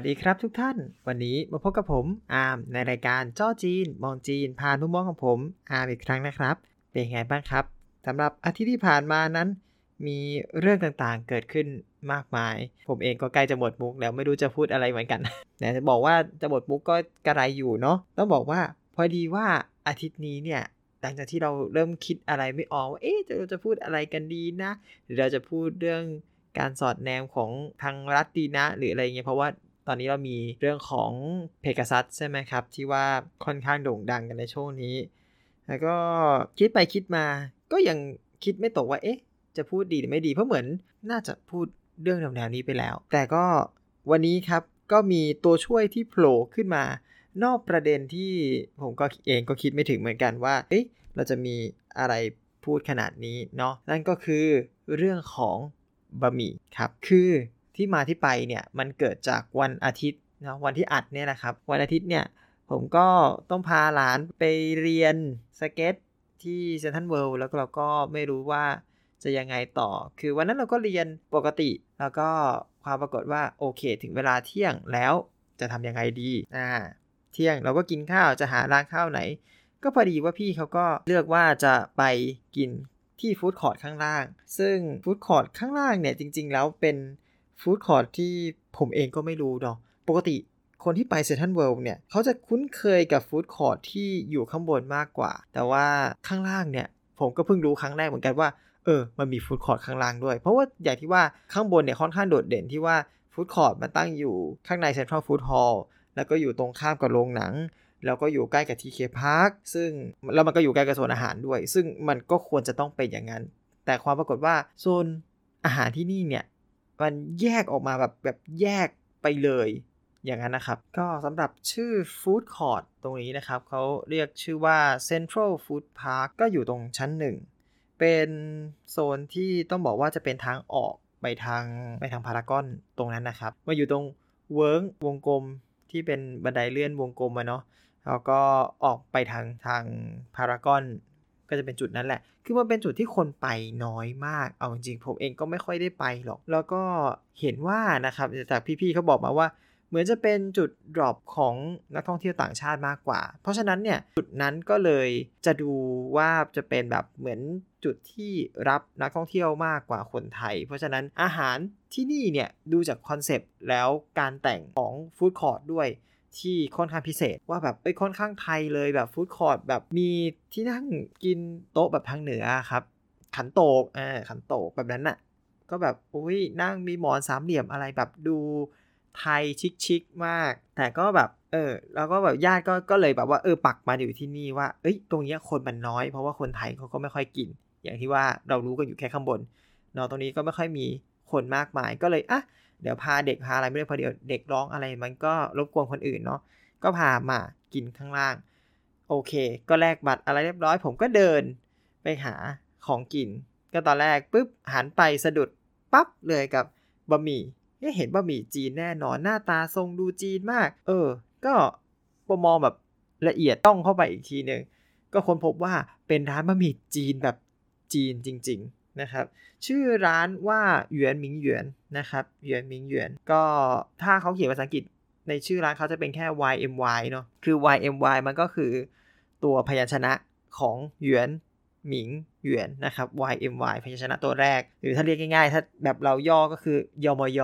วัสดีครับทุกท่าน วันนี้มาพบกับผมอาร์มในรายการจ้อจีน มองจีน ผ่านมุมมองของผมอาร์มอีกครั้งนะครับ เป็นไงบ้างครับสำหรับอาทิตย์ที่ผ่านมานั้น มีเรื่องต่างๆเกิดขึ้นมากมาย ผมเองก็ใกล้จะหมดมุกแล้วไม่รู้จะพูดอะไรเหมือนกันแต่จะบอกว่าจะหมดมุกก็กระไรอยู่เนาะต้องบอกว่าพอดีว่าอาทิตย์นี้เนี่ยหลังจากที่เราเริ่มคิดอะไรไม่ออกว่าเอ๊ะเราจะพูดอะไรกันดีนะ หรือเราจะพูดเรื่องการสอดแนมของทางรัฐดีนะ หรืออะไรเงี้ยเพราะว่า ตอนนี้เรามีเรื่องของเพก a ซัสใช่ไหมครับ ที่ว่าค่อนข้างโด่งดังกันในช่วงนี้ แล้วก็คิดไปคิดมา ก็ยังคิดไม่ตกว่า เอ๊ะ จะพูดดีหรือไม่ดี เพราะเหมือนน่าจะพูดเรื่องแนวๆนี้ไปแล้ว แต่ก็วันนี้ครับก็มีตัวช่วยที่โผล่ขึ้นมา นอกประเด็นที่ผมก็เองก็คิดไม่ถึงเหมือนกันว่า เอ๊ะ เราจะมีอะไรพูดขนาดนี้เนาะ นั่นก็คือเรื่องของบะหมี่ครับ คือ ที่มาที่ไปเนี่ยมันเกิดจากวันอาทิตย์นะวันที่อัดเนี่ยแหละครับ วันอาทิตย์เนี่ยผมก็ต้องพาหลานไปเรียนสเก็ตที่เซ็นทรัลเวิลด์แล้วเราก็ไม่รู้ว่าจะยังไงต่อ คือวันนั้นเราก็เรียนปกติ แล้วก็ความปรากฏว่าโอเค ถึงเวลาเที่ยงแล้วจะทำยังไงดีอ่าเที่ยงเราก็กินข้าวจะหาร้านข้าวไหน ก็พอดีว่าพี่เขาก็เลือกว่าจะไปกินที่ food court ข้างล่าง ซึ่ง food court ข้างล่างเนี่ยจริง ๆ แล้วเป็น food court ที่ผมเองก็ไม่รู้เนาะปกติคนที่ไปเซ็นทรัลเวิลด์เนี่ย เขาจะคุ้นเคยกับ food court ที่อยู่ข้างบนมากกว่า แต่ว่าข้างล่างเนี่ย ผมก็เพิ่งรู้ครั้งแรกเหมือนกันว่า เออ มันมี food court ข้างล่างด้วย เพราะว่าอย่างที่ว่าข้างบนเนี่ยค่อนข้างโดดเด่นที่ว่าfood court มันตั้งอยู่ข้างใน Central Food Hall แล้วก็อยู่ตรงข้ามกับโรงหนัง แล้วก็อยู่ใกล้กับ TK Park ซึ่งแล้วมันก็อยู่ใกล้กับโซนอาหารด้วย ซึ่งมันก็ควรจะต้องเป็นอย่างนั้น แต่ความปรากฏว่าโซนอาหารที่นี่เนี่ย มันแยกออกมาแบบแบบแยกไปเลยอย่างนั้นนะครับ ก็สำหรับชื่อ Food Court ตรงนี้นะครับ เขาเรียกชื่อว่า Central Food Park ก็อยู่ตรงชั้นหนึ่ง เป็นโซนที่ต้องบอกว่าจะเป็นทางออกไปทางไปทางพารากอนตรงนั้นนะครับมาอยู่ตรงเวิร์กวงกลมที่เป็นบันไดเลื่อนวงกลมอะเนาะแล้วก็ออกไปทางทางพารากอน ก็จะเป็นจุดนั้นแหละ คือมันเป็นจุดที่คนไปน้อยมาก เอาจริงผมเองก็ไม่ค่อยได้ไปหรอก แล้วก็เห็นว่านะครับจากพี่ๆเขาบอกมาว่า เหมือนจะเป็นจุด drop ของนักท่องเที่ยวต่างชาติมากกว่า เพราะฉะนั้นเนี่ยจุดนั้นก็เลยจะดูว่าจะเป็นแบบเหมือนจุดที่รับนักท่องเที่ยวมากกว่าคนไทย เพราะฉะนั้นอาหารที่นี่เนี่ยดูจากคอนเซปต์แล้วการแต่งของ food court ด้วย ที่ค่อนข้างพิเศษว่าแบบเอ้ยค่อนข้างไทยเลยแบบ food court แบบมีที่นั่งกินโต๊ะแบบทางเหนือครับ ขันโตกอ่าขันโตกแบบนั้นน่ะ ก็แบบอุ้ยนั่งมีหมอนสามเหลี่ยมอะไรแบบดูไทยชิคๆมาก แต่ก็แบบเออแล้วก็แบบญาติก็ก็เลยแบบว่าเออปักมาอยู่ที่นี่ว่าเอ้ยตรงนี้คนมันน้อยเพราะว่าคนไทยเขาก็ไม่ค่อยกิน อย่างที่ว่าเรารู้กันอยู่แค่ข้างบนเนาะตรงนี้ก็ไม่ค่อยมี คนมากมาย ก็เลยอะเดี๋ยวพาเด็กพาอะไรไม่ได้พอเดี๋ยวเด็กร้องอะไร มันก็รบกวนคนอื่นเนาะก็พามากินข้างล่าง โอเค ก็แลกบัตรอะไรเรียบร้อย ผมก็เดินไปหาของกิน ก็ตอนแรกปุ๊บหันไปสะดุดปั๊บเลยกับบะหมี่เห็นบะหมี่จีนแน่นอนหน้าตาทรงดูจีนมาก เออ ก็มองแบบละเอียดต้องเข้าไปอีกทีหนึ่งก็ค้นพบว่าเป็นร้านบะหมี่จีนแบบจีนจริง ๆ นะครับ ชื่อร้านว่าหยวนหมิงหยวนนะครับหยวนหมิงหยวนก็ถ้าเขาเขียนภาษาอังกฤษในชื่อร้านเขาจะเป็นแค่ YMY เนาะคือ YMY มันก็คือตัวพยัญชนะของหยวนหมิงหยวนนะครับ YMY พยัญชนะตัวแรก หรือถ้าเรียกง่ายๆ ถ้าแบบเราย่อก็คือยมย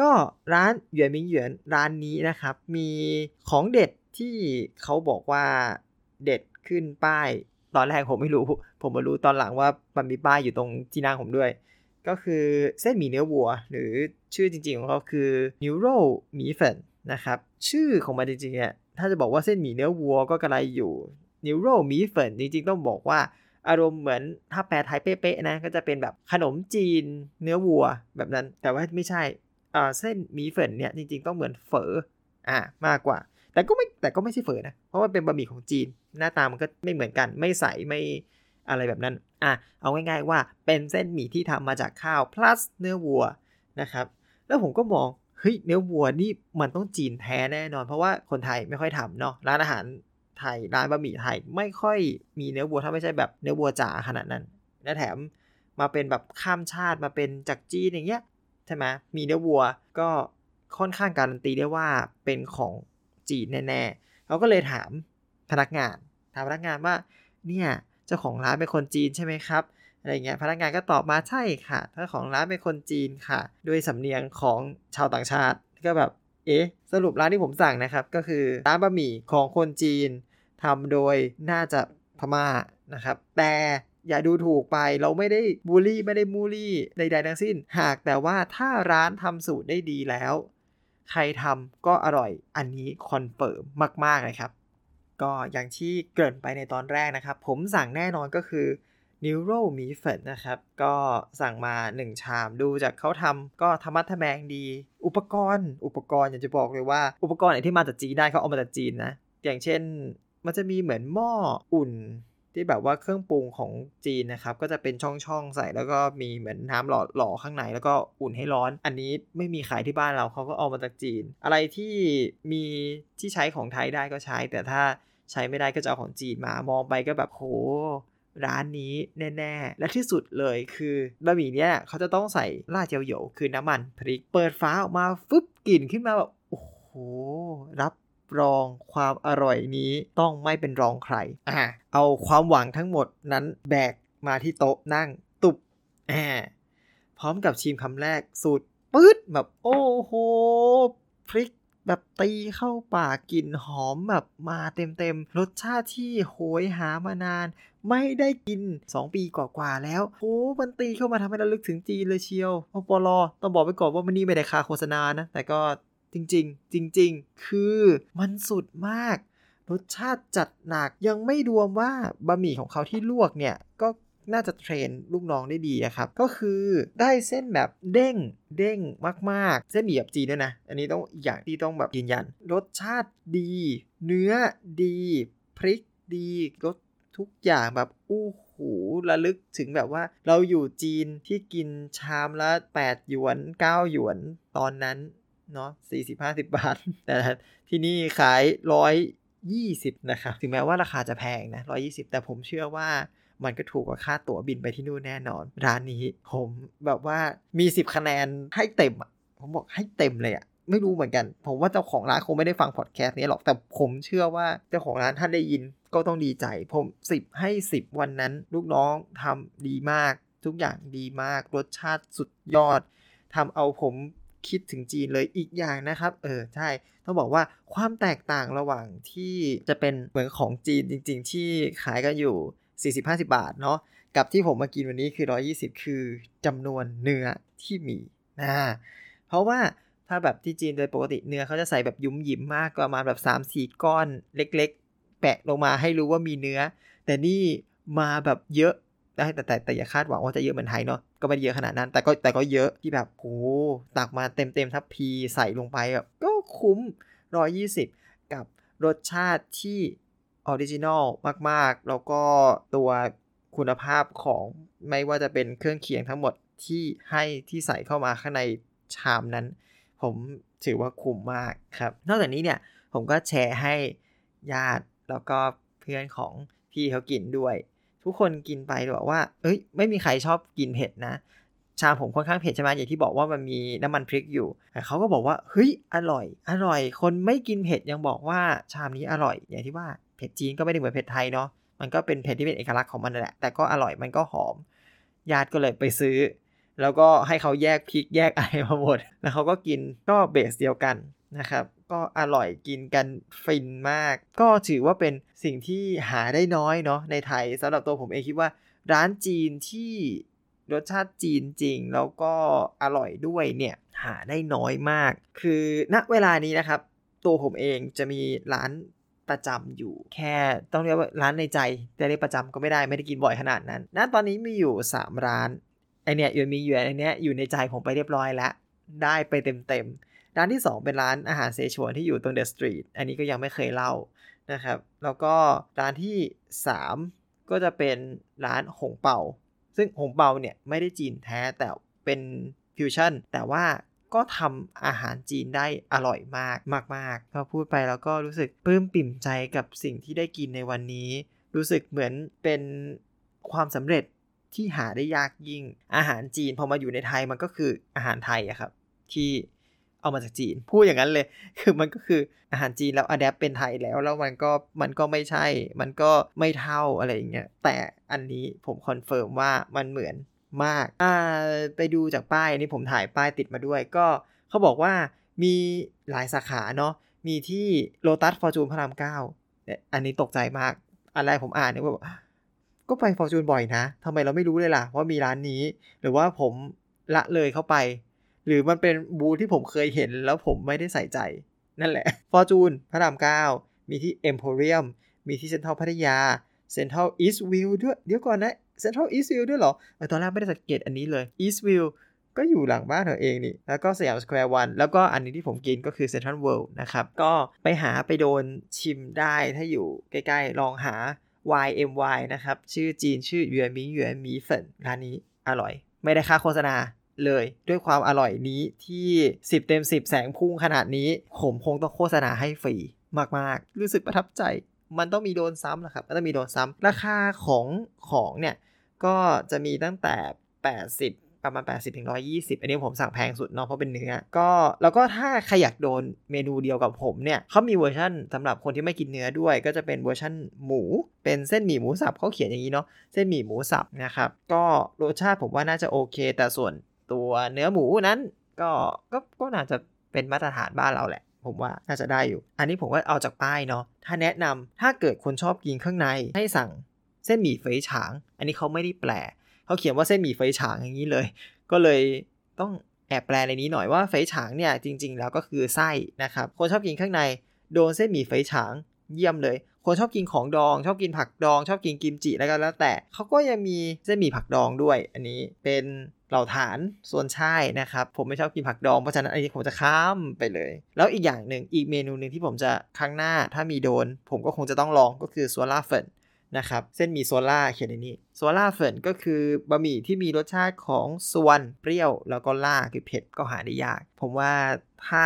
ก็ร้านหยวนหมิงหยวนร้านนี้นะครับ มีของเด็ดที่เขาบอกว่าเด็ดขึ้นป้าย ตอนแรกผมไม่รู้ ผมมารู้ตอนหลังว่ามันมีป้ายอยู่ตรงที่นั่งผมด้วย ก็คือเส้นหมี่เนื้อวัว หรือชื่อจริงๆของเขาคือนิวโรหมี่เฟนนะครับชื่อของมันจริงๆเนี่ยถ้าจะบอกว่าเส้นหมี่เนื้อวัวก็กระไรอยู่นิวโรมีเฟินจริงๆ ต้องบอกว่าอารมณ์เหมือนถ้าแปลไทยเป๊ะๆนะก็จะเป็นแบบขนมจีนเนื้อวัวแบบนั้น แต่ว่าไม่ใช่เส้นหมี่เฟินเนี่ยจริงๆ ต้องเหมือนเฝออ่ามากกว่า แต่ก็ไม่แต่ก็ไม่ใช่เฝอนะ เพราะว่าเป็นบะหมี่ของจีน หน้าตามันก็ไม่เหมือนกัน ไม่ใสไม่อะไรแบบนั้น อะ เอาง่ายๆว่าเป็นเส้นหมี่ที่ทำมาจากข้าว plus เนื้อวัวนะครับ แล้วผมก็มอง เฮ้ย เนื้อวัวนี่มันต้องจีนแท้แน่นอน เพราะว่าคนไทยไม่ค่อยทำเนาะ ร้านอาหารไทย ร้านบะหมี่ไทยไม่ค่อยมีเนื้อวัวถ้าไม่ใช่แบบเนื้อวัวจ๋าขนาดนั้น และแถมมาเป็นแบบข้ามชาติมาเป็นจากจีนอย่างเงี้ย ใช่ไหมมีเนื้อวัวก็ค่อนข้างการันตีได้ว่าเป็นของ จีนแน่ๆเขาก็เลยถามพนักงาน ถามพนักงานว่าเนี่ยเจ้าของร้านเป็นคนจีนใช่ไหมครับอะไรเงี้ยพนักงานก็ตอบมาใช่ค่ะเจ้าของร้านเป็นคนจีนค่ะ ด้วยสำเนียงของชาวต่างชาติก็แบบเอ๊ะสรุปร้านที่ผมสั่งนะครับ ก็คือร้านบะหมี่ของคนจีนทำโดยน่าจะพม่านะครับ แต่อย่าดูถูกไปเราไม่ได้บูลลี่ไม่ได้มูลี่ใดๆทั้งสิ้น หากแต่ว่าถ้าร้านทำสูตรได้ดีแล้ว ใครทำก็อร่อยอันนี้ confirm มากๆเลยครับ ก็อย่างที่เกริ่นไปในตอนแรกนะครับ ผมสั่งแน่นอนก็คือ牛肉米粉นะครับ ก็สั่งมา 1 ชามดูจากเขาทำก็ทะมัดทะแมงดี อุปกรณ์ อุปกรณ์อยากจะบอกเลยว่า อุปกรณ์ไหนที่มาจากจีนได้เขาเอามาจากจีนนะ อย่างเช่น มันจะมีเหมือนหม้ออุ่น ที่แบบว่าเครื่องปรุงของจีนนะครับ ก็จะเป็นช่องๆใส่แล้วก็มีเหมือนน้ำหล่อหล่อข้างในแล้วก็อุ่นให้ร้อน อันนี้ไม่มีขายที่บ้านเราเขาก็เอามาจากจีน อะไรที่มีที่ใช้ของไทยได้ก็ใช้ แต่ถ้าใช้ไม่ได้ก็จะเอาของจีนมามองไปก็แบบโหร้านนี้แน่ ๆ และที่สุดเลยคือบะหมี่เนี้ยเขาจะต้องใส่ราดเจียวโหยวคือน้ำมันพริก เปิดฟ้าออกมาฟึบกลิ่นขึ้นมาแบบโอ้โห รับ รองความอร่อยนี้ต้องไม่เป็นรองใครอ่าเอาความหวังทั้งหมดนั้นแบกมาที่โต๊ะนั่งตุบแอบพร้อมกับชิมคำแรกสูตรปื๊ดแบบโอ้โหพริกแบบตีเข้าปากกลิ่นหอมแบบมาเต็มๆ รสชาติที่โหยหามานาน ไม่ได้กิน 2 ปีกว่าๆแล้วโอ้มันตีเข้ามาทำให้เราลึกถึงจีนเลยเชียวอปลอต้องบอกไปก่อนว่ามันนี่ไม่ได้คาโฆษณานะ แต่ก็ จริงๆ จริง ๆ คือมันสุดมาก รสชาติจัดหนักยังไม่รวมว่าบะหมี่ของเขาที่ลวกเนี่ยก็น่าจะเทรนลูกน้องได้ดีครับ ก็คือได้เส้นแบบเด้งเด้งมากๆ เส้นหมี่แบบจีนด้วยนะ อันนี้ต้องอย่างที่ต้องแบบยืนยัน รสชาติดี เนื้อดี พริกดีรสทุกอย่างแบบอู้หูระลึกถึงแบบว่า เราอยู่จีนที่กินชามละ 8 หยวน 9 หยวนตอนนั้น เนาะ40-50บาท แต่ที่นี่ขาย120นะครับ ถึงแม้ว่าราคาจะแพงนะ120แต่ผมเชื่อว่ามันก็ถูกกว่าค่าตั๋วบินไปที่นู่นแน่นอน ร้านนี้ผมแบบว่ามี10คะแนนให้เต็มอะ ผมบอกให้เต็มเลยอะไม่รู้เหมือนกัน ผมว่าเจ้าของร้านคงไม่ได้ฟังพอดแคสต์นี้หรอก แต่ผมเชื่อว่าเจ้าของร้านท่านได้ยินก็ต้องดีใจ ผม 10 ให้ 10 วันนั้น ลูกน้องทำดีมาก ทุกอย่างดีมาก รสชาติสุดยอดทำเอาผม คิดถึงจีนเลยอีกอย่างนะครับ เออใช่ ต้องบอกว่าความแตกต่างระหว่างที่จะเป็นเหมือนของจีนจริง ๆ ที่ขายกันอยู่ 40-50 บาทเนาะกับที่ผมมากินวันนี้คือ 120 คือจำนวนเนื้อที่มีนะเพราะว่าถ้าแบบที่จีนโดยปกติเนื้อเขาจะใส่แบบยุ้มยิ้มมากประมาณแบบ3-4 ก้อนเล็ก ๆ แปะลงมาให้รู้ว่ามีเนื้อ แต่นี่มาแบบเยอะ ได้แต่แต่แต่อย่าคาดหวังว่าจะเยอะเหมือนไทยเนาะก็ไม่เยอะขนาดนั้น แต่ก็แต่ก็เยอะที่แบบโหตักมาเต็มเต็มทัพพีใส่ลงไปแบบก็คุ้ม 120 กับรสชาติที่ original มาก ๆ แล้วก็ตัวคุณภาพของไม่ว่าจะเป็นเครื่องเคียงทั้งหมดที่ให้ที่ใส่เข้ามาข้างในชามนั้น ผมถือว่าคุ้มมากครับ นอกจากนี้เนี่ยผมก็แชร์ให้ญาติแล้วก็เพื่อนของพี่เขากินด้วย ทุกคนกินไปบอกว่า เอ้ย ไม่มีใครชอบกินเผ็ดนะ ชามผมค่อนข้างเผ็ดใช่ไหมอย่างที่บอกว่ามันมีน้ำมันพริกอยู่แต่เขาก็บอกว่า เฮ้ย อร่อย อร่อย คนไม่กินเผ็ดยังบอกว่าชามนี้อร่อย อย่างที่ว่าเผ็ดจีนก็ไม่ได้เหมือนเผ็ดไทยเนาะ มันก็เป็นเผ็ดที่เป็นเอกลักษณ์ของมันแหละ แต่ก็อร่อย มันก็หอม ญาติก็เลยไปซื้อ แล้วก็ให้เขาแยกพริกแยกอะไรมาหมด แล้วเขาก็กินก็เบสเดียวกันนะครับ ก็อร่อยกินกันฟินมาก ก็ถือว่าเป็นสิ่งที่หาได้น้อยเนาะในไทยสำหรับตัวผมเองคิดว่า ร้านจีนที่รสชาติจีนจริง แล้วก็อร่อยด้วยเนี่ย หาได้น้อยมาก คือณเวลานี้นะครับ ตัวผมเองจะมีร้านประจำอยู่ แค่ต้องเรียกว่าร้านในใจแต่เรียกประจำก็ไม่ได้ไม่ได้กินบ่อยขนาดนั้นณตอนนี้มีอยู่ 3 ร้านไอเนี้ยอยู่มีอยู่ไอเนี้ยอยู่ในใจผมไปเรียบร้อยแล้ว ได้ไปเต็มๆ ร้านที่ 2 เป็นร้านอาหารเสฉวนที่อยู่ตรงเดอะสตรีทอันนี้ก็ยังไม่เคยเล่านะครับ แล้วก็ร้านที่ 3 ก็จะเป็นร้านหงเป่า ซึ่งหงเป่าเนี่ยไม่ได้จีนแท้แต่เป็นฟิวชั่นแต่ว่าก็ทำอาหารจีนได้อร่อยมากมากๆก็พูดไปแล้วก็รู้สึกปลื้มปิ่มใจกับสิ่งที่ได้กินในวันนี้ รู้สึกเหมือนเป็นความสำเร็จที่หาได้ยากยิ่งอาหารจีนพอมาอยู่ในไทยมันก็คืออาหารไทยอะครับ ที่ เอามาจากจีน พูดอย่างนั้นเลย คือมันก็คืออาหารจีนแล้ว adapt เป็นไทยแล้ว แล้วมันก็มันก็ไม่ใช่ มันก็ไม่เท่าอะไรอย่างเงี้ย แต่อันนี้ผม confirm ว่ามันเหมือนมาก อ่า ไปดูจากป้ายนี่ผมถ่ายป้ายติดมาด้วย ก็เขาบอกว่ามีหลายสาขาเนาะ มีที่โลตัสฟอร์จูนพระรามเก้าอันนี้ตกใจมาก อันแรกผมอ่านเนี่ยว่าก็ไปฟอร์จูนบ่อยนะทำไมเราไม่รู้เลยล่ะว่ามีร้านนี้ หรือว่าผมละเลยเข้าไป หรือมันเป็นบูธที่ผมเคยเห็นแล้วผมไม่ได้ใส่ใจ นั่นแหละฟอร์จูนพระรามเก้ามีที่เอ็มโพเรียมมีที่เซ็นทรัลพัทยาเซ็นทรัลอีสต์วิลล์ด้วยเดี๋ยวก่อนนะเซ็นทรัลอีสต์วิลล์ด้วยเหรอตอนแรกไม่ได้สังเกตอันนี้เลยอีสต์วิลล์ก็อยู่หลังบ้านเธอเองนี่ แล้วก็สยามสแควร์วันแล้วก็อันนี้ที่ผมกินก็คือเซ็นทรัลเวิลด์นะครับ ก็ไปหาไปโดนชิมได้ถ้าอยู่ใกล้ๆ ลองหา YMY นะครับ ชื่อจีนชื่อหยวนมิงหยวนมีเฟินร้านนี้อร่อย ไม่ได้ค่าโฆษณา เลยด้วยความอร่อยนี้ที่ 10 เต็ม 10 แสงพุ่งขนาดนี้ ผมคงต้องโฆษณาให้ฟรีมาก ๆ รู้สึกประทับใจ มันต้องมีโดนซ้ำนะครับมันต้องมีโดนซ้ำราคาของของเนี่ย ก็จะมีตั้งแต่ 80ประมาณ 80ถึง120 อันนี้ผมสั่งแพงสุดเนาะเพราะเป็นเนื้อ ก็แล้วก็ถ้าใครอยากโดนเมนูเดียวกับผมเนี่ยเขามีเวอร์ชั่นสำหรับคนที่ไม่กินเนื้อด้วย ก็จะเป็นเวอร์ชั่นหมู เป็นเส้นหมี่หมูสับเขาเขียนอย่างนี้เนาะเส้นหมี่หมูสับนะครับ ก็รสชาติผมว่าน่าจะโอเค แต่ส่วน ตัวเนื้อหมูนั้น ก็ก็ก็น่าจะเป็นมาตรฐานบ้านเราแหละ ผมว่าน่าจะได้อยู่ อันนี้ผมก็เอาจากป้ายเนาะถ้าแนะนำถ้าเกิดคนชอบกินเครื่องในให้สั่งเส้นหมี่เฟยฉาง อันนี้เขาไม่ได้แปลเขาเขียนว่าเส้นหมี่เฟยฉางอย่างนี้เลย ก็เลยต้องแอบแปลในนี้หน่อยว่าเฟยฉางเนี่ยจริง ๆ แล้วก็คือไส้นะครับคนชอบกินข้างในโดนเส้นหมี่เฟยฉางเยี่ยมเลย คนชอบกินของดอง ชอบกินผักดอง ชอบกินกิมจิแล้วก็แล้วแต่เขาก็ยังมีเส้นหมี่ผักดองด้วย อันนี้เป็น 老坛酸菜นะครับ ผมไม่ชอบกินผักดองเพราะฉะนั้นอันนี้ผมจะข้ามไปเลย แล้วอีกอย่างหนึ่งอีกเมนูหนึ่งที่ผมจะครั้งหน้าถ้ามีโดน ผมก็คงจะต้องลองก็คือ酸辣粉นะครับเส้นหมี่酸辣เขียนในนี้酸辣粉ก็คือบะหมี่ที่มีรสชาติของ酸 เปรี้ยว แล้วก็辣คือเผ็ดก็หาได้ยาก ผมว่าถ้า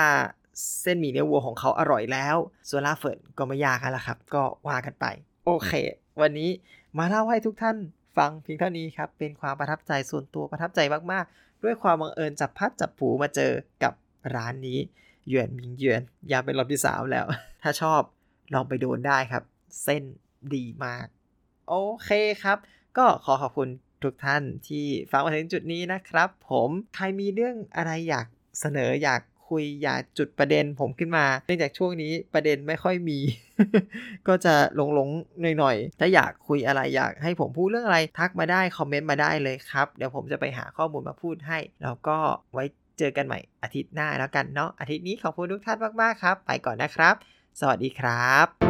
เส้นหมี่เนื้อวัวของเขาอร่อยแล้ว酸辣粉ก็ไม่ยากแล้วครับ ก็ว่ากันไป โอเค วันนี้มาเล่าให้ทุกท่าน ฟังเพียงเท่านี้ครับ เป็นความประทับใจส่วนตัวประทับใจมากๆ ด้วยความบังเอิญจับพัดจับผูมาเจอกับร้านนี้หยวนมิงหยวนยามเป็นรอบที่สามแล้ว ถ้าชอบลองไปโดนได้ครับ เส้นดีมาก โอเคครับ ก็ขอขอบคุณทุกท่านที่ฟังมาถึงจุดนี้นะครับ ผมใครมีเรื่องอะไรอยากเสนออยาก คุยอย่าจุดประเด็นผมขึ้นมาเนื่องจากช่วงนี้ประเด็นไม่ค่อยมี ก็จะหลงๆหน่อยๆถ้าอยากคุยอะไรอยากให้ผมพูดเรื่องอะไรทักมาได้คอมเมนต์มาได้เลยครับ เดี๋ยวผมจะไปหาข้อมูลมาพูดให้ แล้วก็ไว้เจอกันใหม่อาทิตย์หน้าแล้วกันเนาะอาทิตย์นี้ขอบคุณทุกท่านมากๆครับ ไปก่อนนะครับ สวัสดีครับ